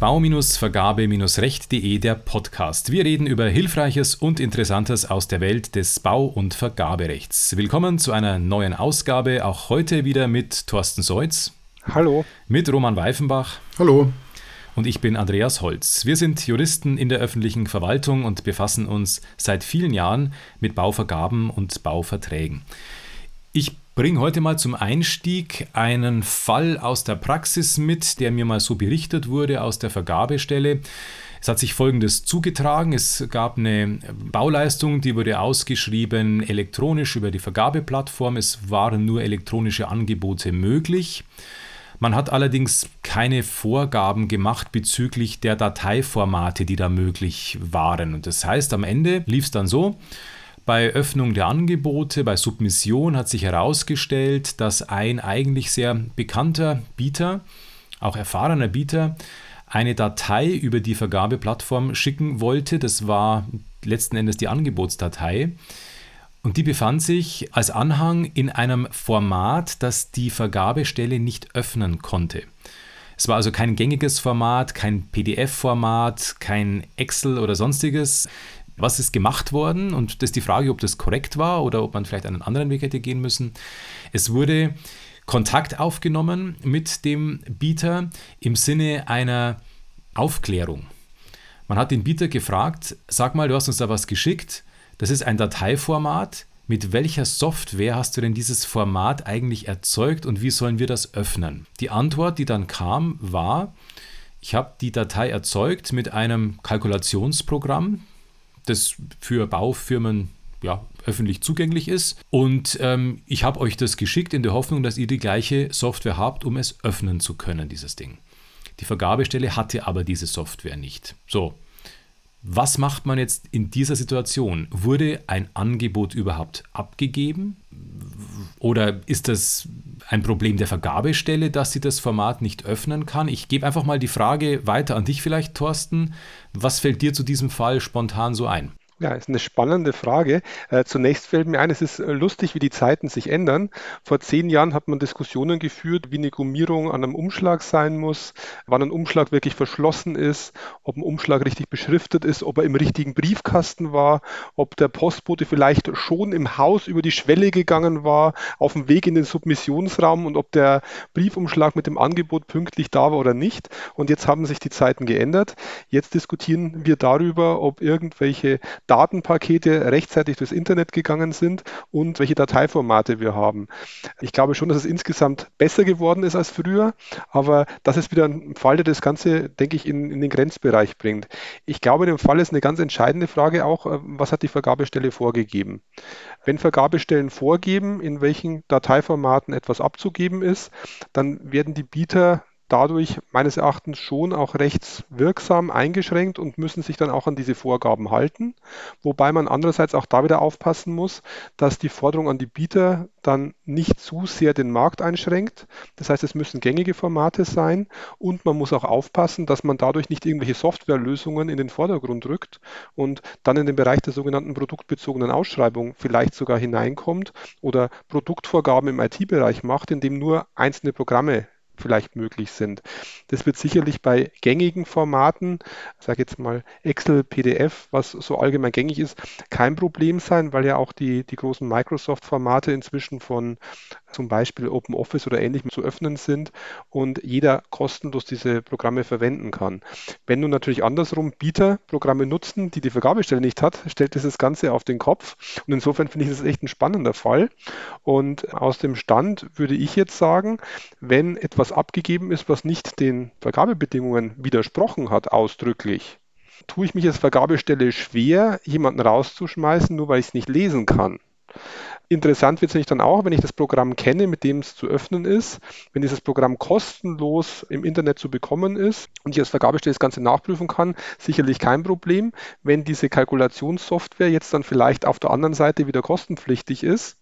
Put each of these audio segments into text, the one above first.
Bau-Vergabe-Recht.de der Podcast. Wir reden über Hilfreiches und Interessantes aus der Welt des Bau- und Vergaberechts. Willkommen zu einer neuen Ausgabe, auch heute wieder mit Thorsten Seutz. Hallo. Mit Roman Weifenbach. Hallo. Und ich bin Andreas Holz. Wir sind Juristen in der öffentlichen Verwaltung und befassen uns seit vielen Jahren mit Bauvergaben und Bauverträgen. Ich bringe heute mal zum Einstieg einen Fall aus der Praxis mit, der mir mal so berichtet wurde aus der Vergabestelle. Es hat sich Folgendes zugetragen. Es gab eine Bauleistung, die wurde ausgeschrieben elektronisch über die Vergabeplattform. Es waren nur elektronische Angebote möglich. Man hat allerdings keine Vorgaben gemacht bezüglich der Dateiformate, die da möglich waren. Und das heißt, am Ende lief es dann so, bei Öffnung der Angebote, bei Submission hat sich herausgestellt, dass ein eigentlich sehr bekannter Bieter, auch erfahrener Bieter, eine Datei über die Vergabeplattform schicken wollte. Das war letzten Endes die Angebotsdatei. Und die befand sich als Anhang in einem Format, das die Vergabestelle nicht öffnen konnte. Es war also kein gängiges Format, kein PDF-Format, kein Excel oder sonstiges. Was ist gemacht worden? Und das ist die Frage, ob das korrekt war oder ob man vielleicht einen anderen Weg hätte gehen müssen. Es wurde Kontakt aufgenommen mit dem Bieter im Sinne einer Aufklärung. Man hat den Bieter gefragt, sag mal, du hast uns da was geschickt, das ist ein Dateiformat, mit welcher Software hast du denn dieses Format eigentlich erzeugt und wie sollen wir das öffnen? Die Antwort, die dann kam, war, ich habe die Datei erzeugt mit einem Kalkulationsprogramm, das für Baufirmen ja, öffentlich zugänglich ist. Und ähm, ich habe euch das geschickt in der Hoffnung, dass ihr die gleiche Software habt, um es öffnen zu können, dieses Ding. Die Vergabestelle hatte aber diese Software nicht. So, was macht man jetzt in dieser Situation? Wurde ein Angebot überhaupt abgegeben? Oder ist das ein Problem der Vergabestelle, dass sie das Format nicht öffnen kann? Ich gebe einfach mal die Frage weiter an dich vielleicht, Thorsten. Was fällt dir zu diesem Fall spontan so ein? Ja, ist eine spannende Frage. Äh, zunächst fällt mir ein, es ist äh, lustig, wie die Zeiten sich ändern. Vor zehn Jahren hat man Diskussionen geführt, wie eine Gummierung an einem Umschlag sein muss, wann ein Umschlag wirklich verschlossen ist, ob ein Umschlag richtig beschriftet ist, ob er im richtigen Briefkasten war, ob der Postbote vielleicht schon im Haus über die Schwelle gegangen war, auf dem Weg in den Submissionsraum und ob der Briefumschlag mit dem Angebot pünktlich da war oder nicht. Und jetzt haben sich die Zeiten geändert. Jetzt diskutieren wir darüber, ob irgendwelche Datenpakete rechtzeitig durchs Internet gegangen sind und welche Dateiformate wir haben. Ich glaube schon, dass es insgesamt besser geworden ist als früher, aber das ist wieder ein Fall, der das Ganze, denke ich, in, in den Grenzbereich bringt. Ich glaube, in dem Fall ist eine ganz entscheidende Frage auch, äh, was hat die Vergabestelle vorgegeben? Wenn Vergabestellen vorgeben, in welchen Dateiformaten etwas abzugeben ist, dann werden die Bieter dadurch meines Erachtens schon auch rechtswirksam eingeschränkt und müssen sich dann auch an diese Vorgaben halten. Wobei man andererseits auch da wieder aufpassen muss, dass die Forderung an die Bieter dann nicht zu sehr den Markt einschränkt. Das heißt, es müssen gängige Formate sein und man muss auch aufpassen, dass man dadurch nicht irgendwelche Softwarelösungen in den Vordergrund rückt und dann in den Bereich der sogenannten produktbezogenen Ausschreibung vielleicht sogar hineinkommt oder Produktvorgaben im IT-Bereich macht, indem nur einzelne Programme vielleicht möglich sind. Das wird sicherlich bei gängigen Formaten, sage jetzt mal Excel, PDF, was so allgemein gängig ist, kein Problem sein, weil ja auch die, die großen Microsoft-Formate inzwischen von zum Beispiel OpenOffice oder ähnlichem zu öffnen sind und jeder kostenlos diese Programme verwenden kann. Wenn nun natürlich andersrum Bieter Programme nutzen, die die Vergabestelle nicht hat, stellt das Ganze auf den Kopf. Und insofern finde ich das echt ein spannender Fall. Und aus dem Stand würde ich jetzt sagen, wenn etwas abgegeben ist, was nicht den Vergabebedingungen widersprochen hat, ausdrücklich, tue ich mich als Vergabestelle schwer, jemanden rauszuschmeißen, nur weil ich es nicht lesen kann. Interessant wird es nämlich dann auch, wenn ich das Programm kenne, mit dem es zu öffnen ist, wenn dieses Programm kostenlos im Internet zu bekommen ist und ich als Vergabestelle das Ganze nachprüfen kann, sicherlich kein Problem. Wenn diese Kalkulationssoftware jetzt dann vielleicht auf der anderen Seite wieder kostenpflichtig ist,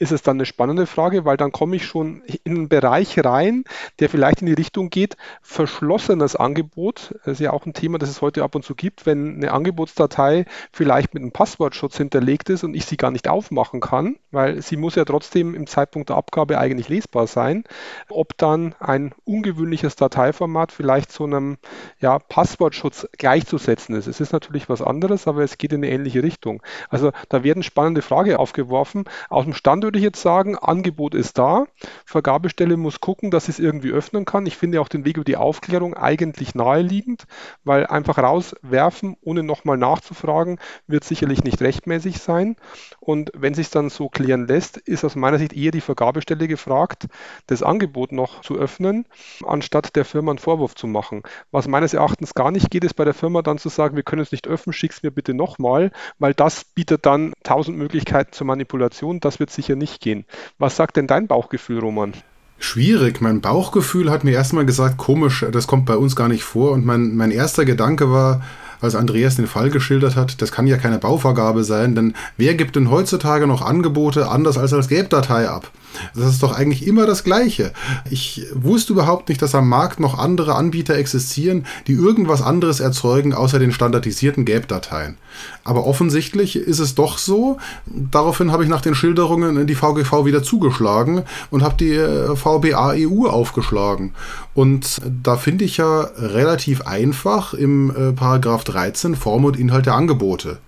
ist es dann eine spannende Frage, weil dann komme ich schon in einen Bereich rein, der vielleicht in die Richtung geht, verschlossenes Angebot. Das ist ja auch ein Thema, das es heute ab und zu gibt, wenn eine Angebotsdatei vielleicht mit einem Passwortschutz hinterlegt ist und ich sie gar nicht aufmachen kann, weil sie muss ja trotzdem im Zeitpunkt der Abgabe eigentlich lesbar sein, ob dann ein ungewöhnliches Dateiformat vielleicht zu einem ja, Passwortschutz gleichzusetzen ist. Es ist natürlich was anderes, aber es geht in eine ähnliche Richtung. Also da werden spannende Fragen aufgeworfen. Aus dem Stand würde ich jetzt sagen, Angebot ist da. Vergabestelle muss gucken, dass sie es irgendwie öffnen kann. Ich finde auch den Weg über die Aufklärung eigentlich naheliegend, weil einfach rauswerfen, ohne nochmal nachzufragen, wird sicherlich nicht rechtmäßig sein. Und wenn sich dann so klären lässt, ist aus meiner Sicht eher die Vergabestelle gefragt, das Angebot noch zu öffnen, anstatt der Firma einen Vorwurf zu machen. Was meines Erachtens gar nicht geht, ist bei der Firma dann zu sagen, wir können es nicht öffnen, schick's mir bitte nochmal, weil das bietet dann tausend Möglichkeiten zur Manipulation. Das wird sicher nicht gehen. Was sagt denn dein Bauchgefühl, Roman? Schwierig. Mein Bauchgefühl hat mir erstmal gesagt, komisch, das kommt bei uns gar nicht vor. Und mein, mein erster Gedanke war, als Andreas den Fall geschildert hat, das kann ja keine Bauvergabe sein, denn wer gibt denn heutzutage noch Angebote anders als als Gelbdatei ab? Das ist doch eigentlich immer das Gleiche. Ich wusste überhaupt nicht, dass am Markt noch andere Anbieter existieren, die irgendwas anderes erzeugen außer den standardisierten GAP-Dateien. Aber offensichtlich ist es doch so. Daraufhin habe ich nach den Schilderungen in die VGV wieder zugeschlagen und habe die äh, VBA EU aufgeschlagen. Und da finde ich ja relativ einfach im äh, Paragraph 13 Form und Inhalt der Angebote.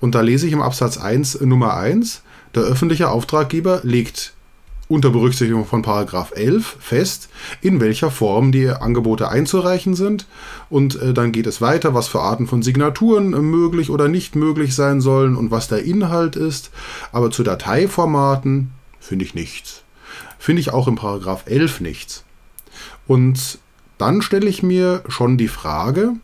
Und da lese ich im Absatz 1 Nummer 1, der öffentliche Auftraggeber legt unter Berücksichtigung von Paragraph 11 fest, in welcher Form die Angebote einzureichen sind. Und äh, dann geht es weiter, was für Arten von Signaturen äh, möglich oder nicht möglich sein sollen und was der Inhalt ist. Aber zu Dateiformaten finde ich nichts. Finde ich auch im Paragraph 11 nichts. Und dann stelle ich mir schon die Frage,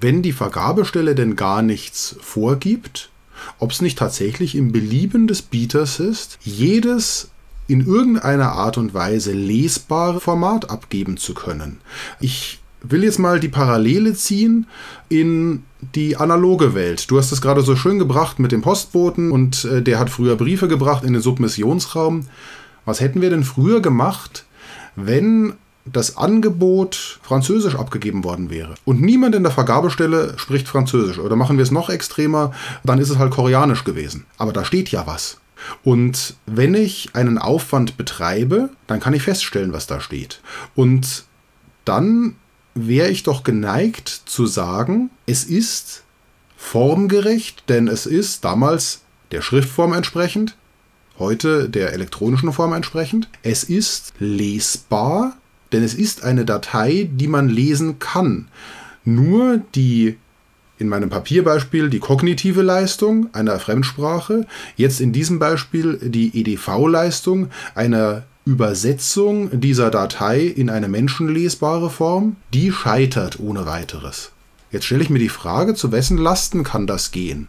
wenn die Vergabestelle denn gar nichts vorgibt, ob es nicht tatsächlich im Belieben des Bieters ist, jedes in irgendeiner Art und Weise lesbare Format abgeben zu können. Ich will jetzt mal die Parallele ziehen in die analoge Welt. Du hast es gerade so schön gebracht mit dem Postboten und äh, der hat früher Briefe gebracht in den Submissionsraum. Was hätten wir denn früher gemacht, wenn das Angebot französisch abgegeben worden wäre und niemand in der Vergabestelle spricht französisch oder machen wir es noch extremer, dann ist es halt koreanisch gewesen. Aber da steht ja was. Und wenn ich einen Aufwand betreibe, dann kann ich feststellen, was da steht. Und dann wäre ich doch geneigt zu sagen, es ist formgerecht, denn es ist damals der Schriftform entsprechend, heute der elektronischen Form entsprechend. Es ist lesbar, denn es ist eine Datei, die man lesen kann. Nur die in meinem Papierbeispiel die kognitive Leistung einer Fremdsprache, jetzt in diesem Beispiel die EDV-Leistung einer Übersetzung dieser Datei in eine menschenlesbare Form, die scheitert ohne weiteres. Jetzt stelle ich mir die Frage, zu wessen Lasten kann das gehen?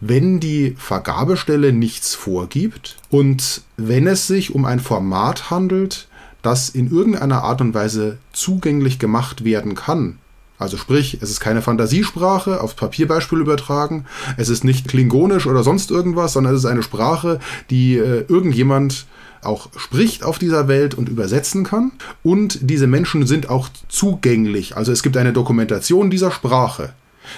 Wenn die Vergabestelle nichts vorgibt und wenn es sich um ein Format handelt, das in irgendeiner Art und Weise zugänglich gemacht werden kann, also sprich, es ist keine Fantasiesprache, aufs Papierbeispiel übertragen, es ist nicht klingonisch oder sonst irgendwas, sondern es ist eine Sprache, die äh, irgendjemand auch spricht auf dieser Welt und übersetzen kann. Und diese Menschen sind auch zugänglich. Also es gibt eine Dokumentation dieser Sprache.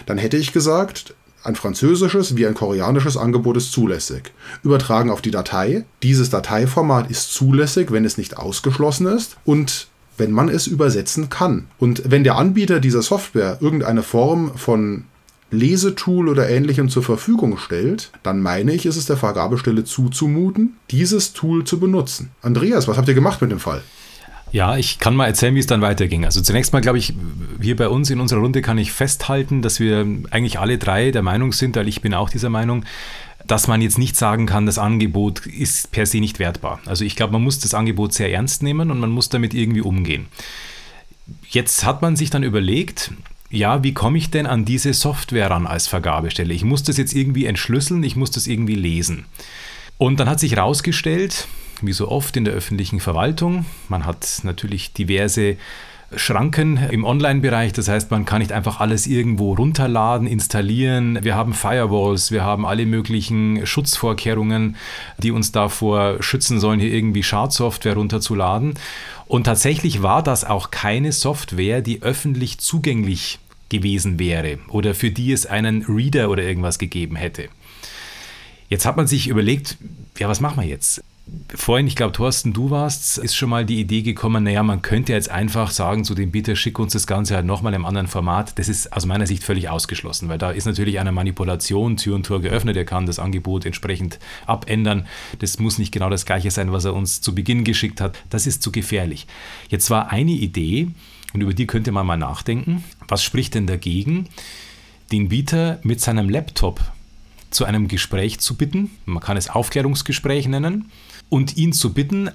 Dann hätte ich gesagt, ein französisches wie ein koreanisches Angebot ist zulässig. Übertragen auf die Datei. Dieses Dateiformat ist zulässig, wenn es nicht ausgeschlossen ist. Und wenn man es übersetzen kann. Und wenn der Anbieter dieser Software irgendeine Form von Lesetool oder ähnlichem zur Verfügung stellt, dann meine ich, ist es der Vergabestelle zuzumuten, dieses Tool zu benutzen. Andreas, was habt ihr gemacht mit dem Fall? Ja, ich kann mal erzählen, wie es dann weiterging. Also zunächst mal glaube ich, hier bei uns in unserer Runde kann ich festhalten, dass wir eigentlich alle drei der Meinung sind, weil ich bin auch dieser Meinung, dass man jetzt nicht sagen kann, das Angebot ist per se nicht wertbar. Also ich glaube, man muss das Angebot sehr ernst nehmen und man muss damit irgendwie umgehen. Jetzt hat man sich dann überlegt, ja, wie komme ich denn an diese Software ran als Vergabestelle? Ich muss das jetzt irgendwie entschlüsseln, ich muss das irgendwie lesen. Und dann hat sich herausgestellt, wie so oft in der öffentlichen Verwaltung, man hat natürlich diverse Schranken im Online-Bereich. Das heißt, man kann nicht einfach alles irgendwo runterladen, installieren. Wir haben Firewalls, wir haben alle möglichen Schutzvorkehrungen, die uns davor schützen sollen, hier irgendwie Schadsoftware runterzuladen. Und tatsächlich war das auch keine Software, die öffentlich zugänglich gewesen wäre oder für die es einen Reader oder irgendwas gegeben hätte. Jetzt hat man sich überlegt, ja, was machen wir jetzt? Vorhin, ich glaube, Thorsten, du warst, ist schon mal die Idee gekommen, naja, man könnte jetzt einfach sagen zu dem Bieter, schick uns das Ganze halt nochmal im anderen Format. Das ist aus meiner Sicht völlig ausgeschlossen, weil da ist natürlich eine Manipulation, Tür und Tor geöffnet, er kann das Angebot entsprechend abändern. Das muss nicht genau das gleiche sein, was er uns zu Beginn geschickt hat. Das ist zu gefährlich. Jetzt war eine Idee, und über die könnte man mal nachdenken. Was spricht denn dagegen, den Bieter mit seinem Laptop zu einem Gespräch zu bitten? Man kann es Aufklärungsgespräch nennen und ihn zu bitten,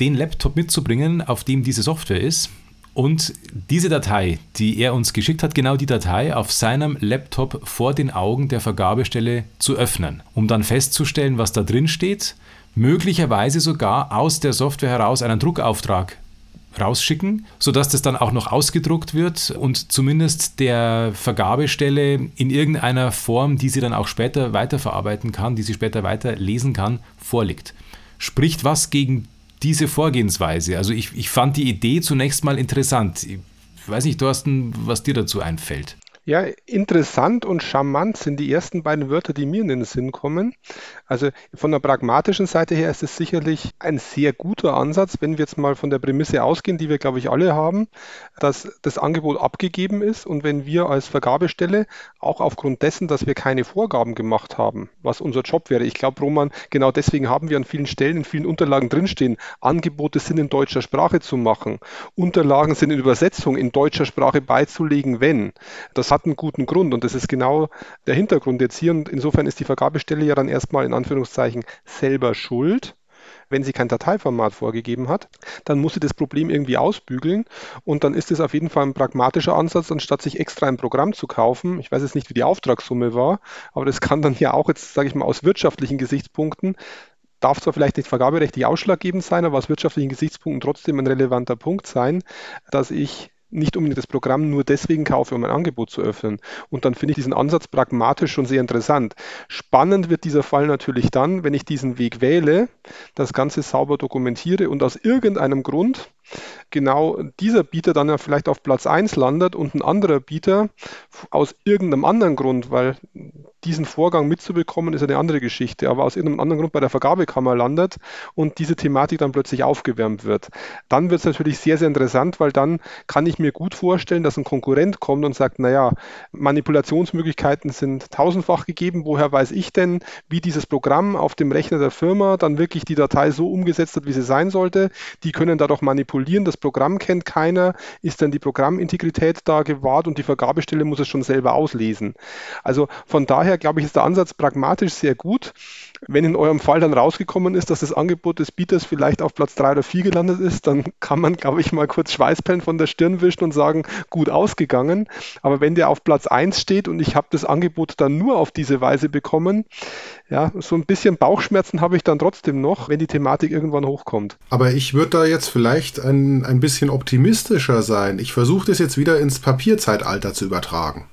den Laptop mitzubringen, auf dem diese Software ist. Und diese Datei, die er uns geschickt hat, genau die Datei auf seinem Laptop vor den Augen der Vergabestelle zu öffnen, um dann festzustellen, was da drin steht, möglicherweise sogar aus der Software heraus einen Druckauftrag rausschicken, sodass das dann auch noch ausgedruckt wird und zumindest der Vergabestelle in irgendeiner Form, die sie dann auch später weiterverarbeiten kann, die sie später weiter lesen kann, vorliegt spricht was gegen diese Vorgehensweise? Also ich, ich fand die Idee zunächst mal interessant. Ich weiß nicht, Thorsten, was dir dazu einfällt. Ja, interessant und charmant sind die ersten beiden Wörter, die mir in den Sinn kommen. Also von der pragmatischen Seite her ist es sicherlich ein sehr guter Ansatz, wenn wir jetzt mal von der Prämisse ausgehen, die wir, glaube ich, alle haben, dass das Angebot abgegeben ist und wenn wir als Vergabestelle auch aufgrund dessen, dass wir keine Vorgaben gemacht haben, was unser Job wäre. Ich glaube, Roman, genau deswegen haben wir an vielen Stellen, in vielen Unterlagen drinstehen, Angebote sind in deutscher Sprache zu machen, Unterlagen sind in Übersetzung in deutscher Sprache beizulegen, wenn. Das hat einen guten Grund und das ist genau der Hintergrund jetzt hier und insofern ist die Vergabestelle ja dann erstmal in Anführungszeichen selber schuld. Wenn sie kein Dateiformat vorgegeben hat, dann muss sie das Problem irgendwie ausbügeln und dann ist es auf jeden Fall ein pragmatischer Ansatz, anstatt sich extra ein Programm zu kaufen. Ich weiß jetzt nicht, wie die Auftragssumme war, aber das kann dann ja auch jetzt, sage ich mal, aus wirtschaftlichen Gesichtspunkten darf zwar vielleicht nicht vergaberechtlich ausschlaggebend sein, aber aus wirtschaftlichen Gesichtspunkten trotzdem ein relevanter Punkt sein, dass ich nicht unbedingt das Programm nur deswegen kaufe, um ein Angebot zu öffnen. Und dann finde ich diesen Ansatz pragmatisch schon sehr interessant. Spannend wird dieser Fall natürlich dann, wenn ich diesen Weg wähle, das Ganze sauber dokumentiere und aus irgendeinem Grund genau dieser Bieter dann ja vielleicht auf Platz 1 landet und ein anderer Bieter aus irgendeinem anderen Grund, weil diesen Vorgang mitzubekommen, ist eine andere Geschichte, aber aus irgendeinem anderen Grund bei der Vergabekammer landet und diese Thematik dann plötzlich aufgewärmt wird. Dann wird es natürlich sehr, sehr interessant, weil dann kann ich mir gut vorstellen, dass ein Konkurrent kommt und sagt, naja, Manipulationsmöglichkeiten sind tausendfach gegeben, woher weiß ich denn, wie dieses Programm auf dem Rechner der Firma dann wirklich die Datei so umgesetzt hat, wie sie sein sollte. Die können da doch manipulieren, das Programm kennt keiner, ist dann die Programmintegrität da gewahrt und die Vergabestelle muss es schon selber auslesen. Also von daher glaube ich, ist der Ansatz pragmatisch sehr gut. Wenn in eurem Fall dann rausgekommen ist, dass das Angebot des Bieters vielleicht auf Platz 3 oder 4 gelandet ist, dann kann man, glaube ich, mal kurz Schweißperlen von der Stirn wischen und sagen, gut ausgegangen. Aber wenn der auf Platz 1 steht und ich habe das Angebot dann nur auf diese Weise bekommen, ja, so ein bisschen Bauchschmerzen habe ich dann trotzdem noch, wenn die Thematik irgendwann hochkommt. Aber ich würde da jetzt vielleicht ein, ein bisschen optimistischer sein. Ich versuche das jetzt wieder ins Papierzeitalter zu übertragen.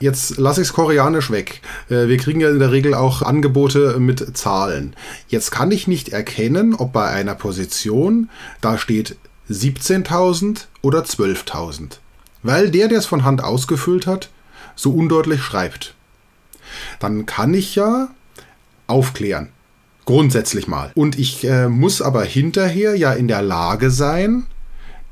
Jetzt lasse ich es koreanisch weg. Äh, wir kriegen ja in der Regel auch Angebote mit Zahlen. Jetzt kann ich nicht erkennen, ob bei einer Position da steht 17.000 oder 12.000. Weil der, der es von Hand ausgefüllt hat, so undeutlich schreibt. Dann kann ich ja aufklären. Grundsätzlich mal. Und ich äh, muss aber hinterher ja in der Lage sein,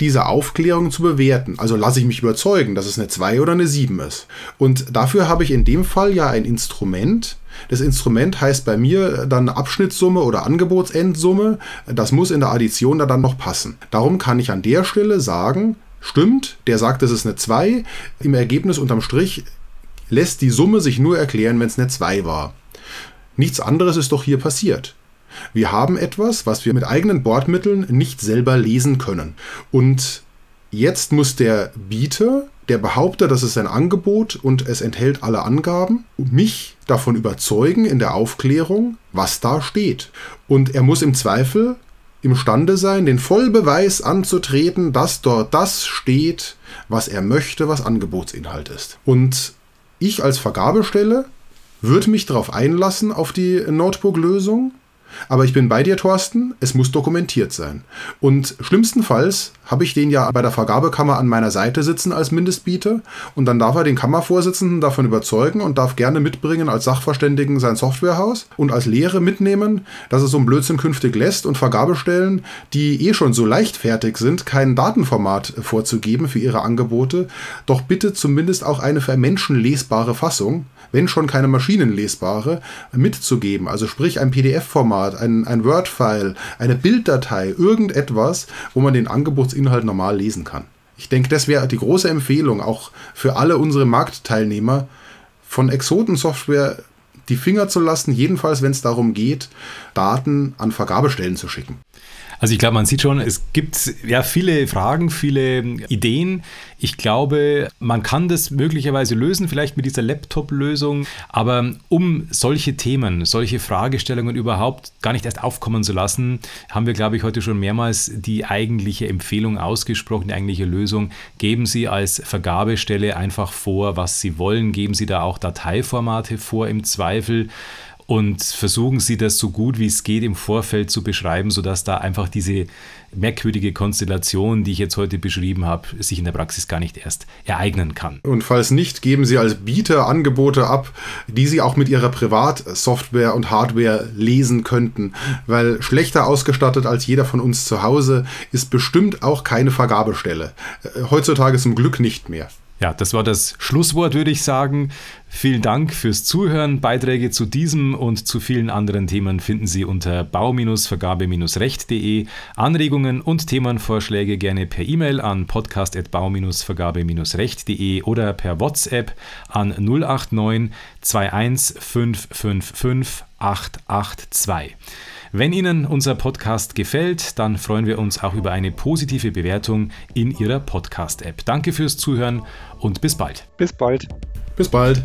diese Aufklärung zu bewerten. Also lasse ich mich überzeugen, dass es eine 2 oder eine 7 ist. Und dafür habe ich in dem Fall ja ein Instrument. Das Instrument heißt bei mir dann Abschnittssumme oder Angebotsendsumme. Das muss in der Addition dann noch passen. Darum kann ich an der Stelle sagen, stimmt, der sagt, es ist eine 2. Im Ergebnis unterm Strich lässt die Summe sich nur erklären, wenn es eine 2 war. Nichts anderes ist doch hier passiert. Wir haben etwas, was wir mit eigenen Bordmitteln nicht selber lesen können. Und jetzt muss der Bieter, der behauptet, das ist ein Angebot und es enthält alle Angaben, mich davon überzeugen in der Aufklärung, was da steht. Und er muss im Zweifel imstande sein, den Vollbeweis anzutreten, dass dort das steht, was er möchte, was Angebotsinhalt ist. Und ich als Vergabestelle würde mich darauf einlassen, auf die Notebook-Lösung aber ich bin bei dir, Thorsten, es muss dokumentiert sein. Und schlimmstenfalls habe ich den ja bei der Vergabekammer an meiner Seite sitzen als Mindestbieter und dann darf er den Kammervorsitzenden davon überzeugen und darf gerne mitbringen als Sachverständigen sein Softwarehaus und als Lehre mitnehmen, dass es so ein Blödsinn künftig lässt und Vergabestellen, die eh schon so leichtfertig sind, kein Datenformat vorzugeben für ihre Angebote, doch bitte zumindest auch eine für Menschen lesbare Fassung, wenn schon keine maschinenlesbare, mitzugeben. Also sprich ein PDF-Format, ein, ein Word-File, eine Bilddatei, irgendetwas, wo man den Angebotsinhalt normal lesen kann. Ich denke, das wäre die große Empfehlung, auch für alle unsere Marktteilnehmer, von Exoten-Software die Finger zu lassen, jedenfalls wenn es darum geht, Daten an Vergabestellen zu schicken. Also ich glaube, man sieht schon, es gibt ja viele Fragen, viele Ideen. Ich glaube, man kann das möglicherweise lösen, vielleicht mit dieser Laptop-Lösung. Aber um solche Themen, solche Fragestellungen überhaupt gar nicht erst aufkommen zu lassen, haben wir, glaube ich, heute schon mehrmals die eigentliche Empfehlung ausgesprochen, die eigentliche Lösung. Geben Sie als Vergabestelle einfach vor, was Sie wollen. Geben Sie da auch Dateiformate vor im Zweifel und versuchen Sie das so gut wie es geht im Vorfeld zu beschreiben, sodass da einfach diese merkwürdige Konstellation, die ich jetzt heute beschrieben habe, sich in der Praxis gar nicht erst ereignen kann. Und falls nicht, geben Sie als Bieter Angebote ab, die Sie auch mit Ihrer Privatsoftware und Hardware lesen könnten, weil schlechter ausgestattet als jeder von uns zu Hause ist bestimmt auch keine Vergabestelle. Äh, heutzutage zum Glück nicht mehr. Ja, das war das Schlusswort, würde ich sagen. Vielen Dank fürs Zuhören. Beiträge zu diesem und zu vielen anderen Themen finden Sie unter bau-vergabe-recht.de. Anregungen und Themenvorschläge gerne per E-Mail an podcast.bau-vergabe-recht.de oder per WhatsApp an 089 21 555 882. Wenn Ihnen unser Podcast gefällt, dann freuen wir uns auch über eine positive Bewertung in Ihrer Podcast-App. Danke fürs Zuhören und bis bald. Bis bald. Bis bald.